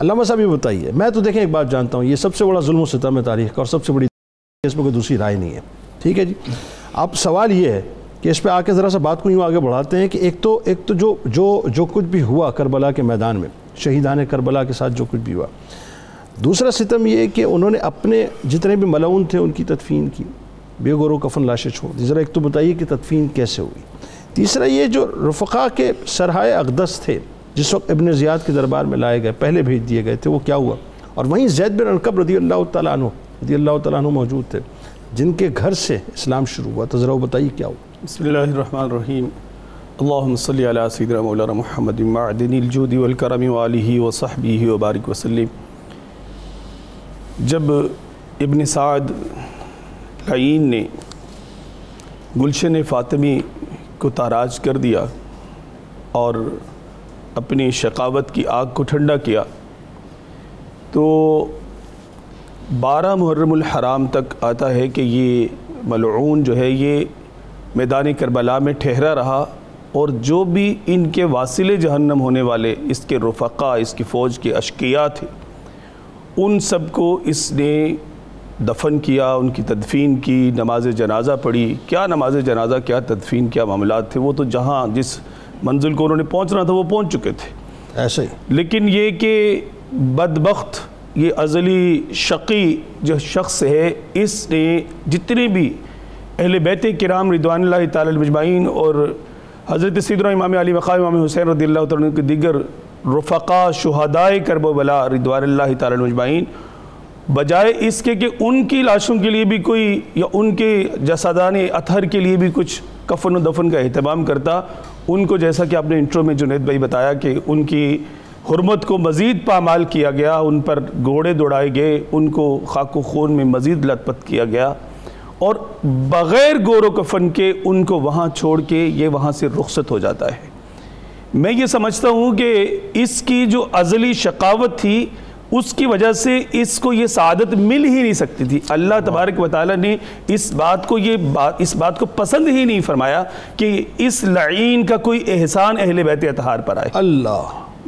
علامہ صاحب یہ بتائیے، میں تو دیکھیں ایک بات جانتا ہوں، یہ سب سے بڑا ظلم و ستم ہے تاریخ کا اور سب سے بڑی اس میں کوئی دوسری رائے نہیں ہے، ٹھیک ہے جی؟ اب سوال یہ ہے کہ اس پہ آ کے ذرا سا بات کو یوں آگے بڑھاتے ہیں کہ ایک تو ایک تو جو جو جو کچھ بھی ہوا کربلا کے میدان میں، شہیدان کربلا کے ساتھ جو کچھ بھی ہوا، دوسرا ستم یہ کہ انہوں نے اپنے جتنے بھی ملعون تھے ان کی تدفین کی، بے گورو کفن لاشیں چھوڑ دی۔ ذرا ایک تو بتائیے کہ تدفین کیسے ہوئی۔ تیسرا یہ جو رفقا کے سرحائے اقدس تھے جس وقت ابن زیاد کے دربار میں لائے گئے، پہلے بھیج دیے گئے تھے، وہ کیا ہوا؟ اور وہیں زید بن ارکب رضی اللہ تعالیٰ عنہ، رضی اللہ تعالیٰ عنہ موجود تھے، جن کے گھر سے اسلام شروع ہوا۔ تو ذرا بتائیے کیا ہوا؟ بسم اللہ الرحمن الرحیم۔ اللہم صلی علی سیدنا مولانا محمد معدن الجود والکرم وآلہ وصحبہ وبارک وسلم۔ جب ابن سعد لعین نے گلشن فاطمی کو تاراج کر دیا اور اپنی شقاوت کی آگ کو ٹھنڈا کیا تو بارہ محرم الحرام تک آتا ہے کہ یہ ملعون جو ہے یہ میدان کربلا میں ٹھہرا رہا اور جو بھی ان کے واصل جہنم ہونے والے اس کے رفقا، اس کی فوج کے اشقیاء تھے، ان سب کو اس نے دفن کیا، ان کی تدفین کی، نماز جنازہ پڑھی۔ کیا نماز جنازہ، کیا تدفین، کیا معاملات تھے؟ وہ تو جہاں جس منزل کو انہوں نے پہنچنا تھا وہ پہنچ چکے تھے۔ ایسے ہی۔ لیکن یہ کہ بدبخت یہ ازلی شقی جو شخص ہے اس نے جتنے بھی اہل بیت کرام رضوان اللہ تعالی المجمعین اور حضرت سیدنا امام علی مقام امام حسین رضی اللہ تعالیٰ کے دیگر رفقا شہدائے کرب و بلا رضوان اللہ تعالی المجمعین بجائے اس کے کہ ان کی لاشوں کے لیے بھی کوئی یا ان کے جسادان اطہر کے لیے بھی کچھ کفن و دفن کا اہتمام کرتا ان کو جیسا کہ آپ نے انٹرو میں جنید بھائی بتایا کہ ان کی حرمت کو مزید پامال کیا گیا، ان پر گھوڑے دوڑائے گئے، ان کو خاک و خون میں مزید لت پت کیا گیا اور بغیر گور و کفن کے ان کو وہاں چھوڑ کے یہ وہاں سے رخصت ہو جاتا ہے۔ میں یہ سمجھتا ہوں کہ اس کی جو ازلی شقاوت تھی اس کی وجہ سے اس کو یہ سعادت مل ہی نہیں سکتی تھی۔ اللہ تبارک و تعالیٰ نے اس بات کو یہ بات اس بات کو پسند ہی نہیں فرمایا کہ اس لعین کا کوئی احسان اہل بیت اتحار پر آئے۔ اللہ۔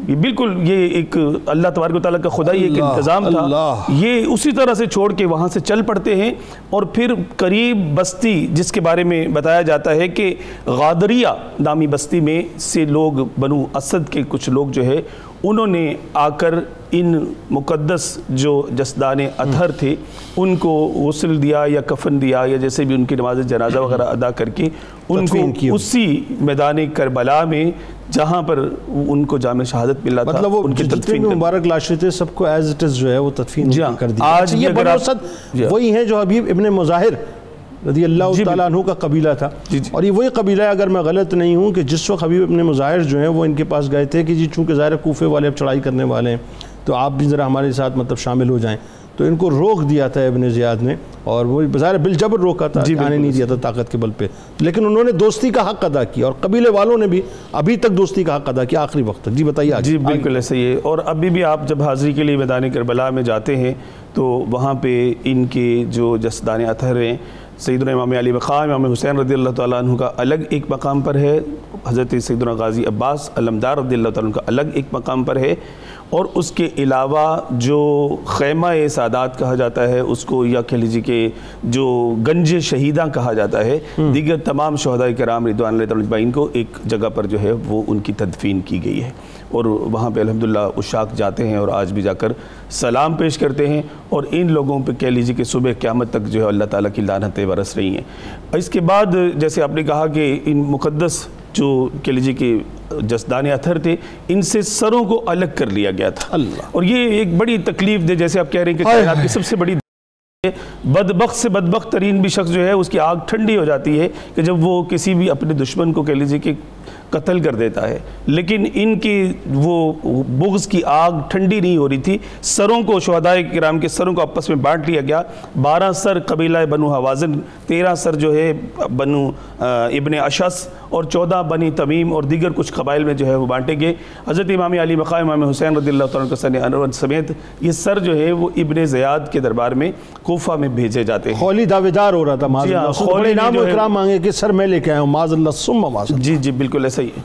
یہ بالکل یہ ایک اللہ تبارک و تعالیٰ کا خدا یہ ایک اللہ، انتظام تھا۔ اللہ۔ یہ اسی طرح سے چھوڑ کے وہاں سے چل پڑتے ہیں اور پھر قریب بستی جس کے بارے میں بتایا جاتا ہے کہ غادریہ نامی بستی میں سے لوگ بنو اسد کے کچھ لوگ جو ہے انہوں نے آ کر ان مقدس جو جسدان اطہر تھے ان کو غسل دیا یا کفن دیا یا جیسے بھی ان کی نماز جنازہ وغیرہ ادا کر کے ان کو۔ اسی میدان کربلا میں جہاں پر ان کو جامع شہادت ملا تھا مطلب وہ ان کی جتنے تدفین مبارک لاشیں تھے سب کو ایز اٹ از جو ہے وہ تدفین جی ہاں، کر دی آج یہ بنو آپ- اسد جی ہاں۔ وہی ہیں جو حبیب ابن مظاہر رضی اللہ جی تعالیٰ عنہ کا قبیلہ تھا جی جی۔ اور یہ وہی قبیلہ ہے اگر میں غلط نہیں ہوں کہ جس وقت حبیب ابن مظاہر جو ہیں وہ ان کے پاس گئے تھے کہ جی چونکہ ظاہر کوفے والے اب چڑھائی کرنے والے ہیں تو آپ بھی ذرا ہمارے ساتھ مطلب شامل ہو جائیں۔ تو ان کو روک دیا تھا ابن زیاد نے اور وہ بظاہر بالجبر روکا تھا جی، آنے نہیں دیا تھا طاقت کے بل پہ۔ لیکن انہوں نے دوستی کا حق ادا کیا اور قبیلے والوں نے بھی ابھی تک دوستی کا حق ادا کیا آخری وقت تک۔ جی بتائیے جی بالکل ایسے ہی ہے۔ اور ابھی بھی آپ جب حاضری کے لیے میدان کربلا میں جاتے ہیں تو وہاں پہ ان کے جو جسدان اطہر ہیں سیدنا امام علی مقام امام حسین رضی اللہ تعالیٰ عنہ کا الگ ایک مقام پر ہے۔ حضرت سیدنا غازی عباس علمدار رضی اللہ تعالیٰ عنہ کا الگ ایک مقام پر ہے۔ اور اس کے علاوہ جو خیمہ سادات کہا جاتا ہے اس کو یا کہہ لیجیے کہ جو گنج شہیداں کہا جاتا ہے دیگر تمام شہداء کرام اللہ تعالیٰ عنہ کو ایک جگہ پر جو ہے وہ ان کی تدفین کی گئی ہے۔ اور وہاں پہ الحمدللہ اشاق جاتے ہیں اور آج بھی جا کر سلام پیش کرتے ہیں۔ اور ان لوگوں پہ کہہ لیجیے کہ صبح قیامت تک جو ہے اللہ تعالیٰ کی لعنتیں برس رہی ہیں۔ اس کے بعد جیسے آپ نے کہا کہ ان مقدس جو کہہ لیجیے کہ جسدان اثر تھے ان سے سروں کو الگ کر لیا گیا تھا۔ اللہ۔ اور یہ ایک بڑی تکلیف دے جیسے آپ کہہ رہے ہیں کہ کائنات کی سب سے بڑی بدبخت سے بدبخت ترین بھی شخص جو ہے اس کی آگ ٹھنڈی ہو جاتی ہے کہ جب وہ کسی بھی اپنے دشمن کو کہہ لیجیے کہ قتل کر دیتا ہے۔ لیکن ان کی وہ بغض کی آگ ٹھنڈی نہیں ہو رہی تھی۔ سروں کو شہداء کرام کے سروں کو آپس میں بانٹ لیا گیا۔ بارہ سر قبیلہ بنو حوازن تیرہ سر جو ہے بنو ابن اشس اور چودہ بنی تمیم اور دیگر کچھ قبائل میں جو ہے وہ بانٹے گئے۔ حضرت امام علی مقام امام حسین رضی اللہ تعالیٰ سن انور سمیت یہ سر جو ہے وہ ابن زیاد کے دربار میں کوفہ میں بھیجے جاتے ہیں۔ خولی دعوے دار ہو رہا تھا معاذ اللہ۔ بڑے نام و اکرام مانگے کہ سر میں لے کے آیا ہوں معاذ اللہ سم معاذ اللہ۔ جی جی بالکل ایسا صحیح ہے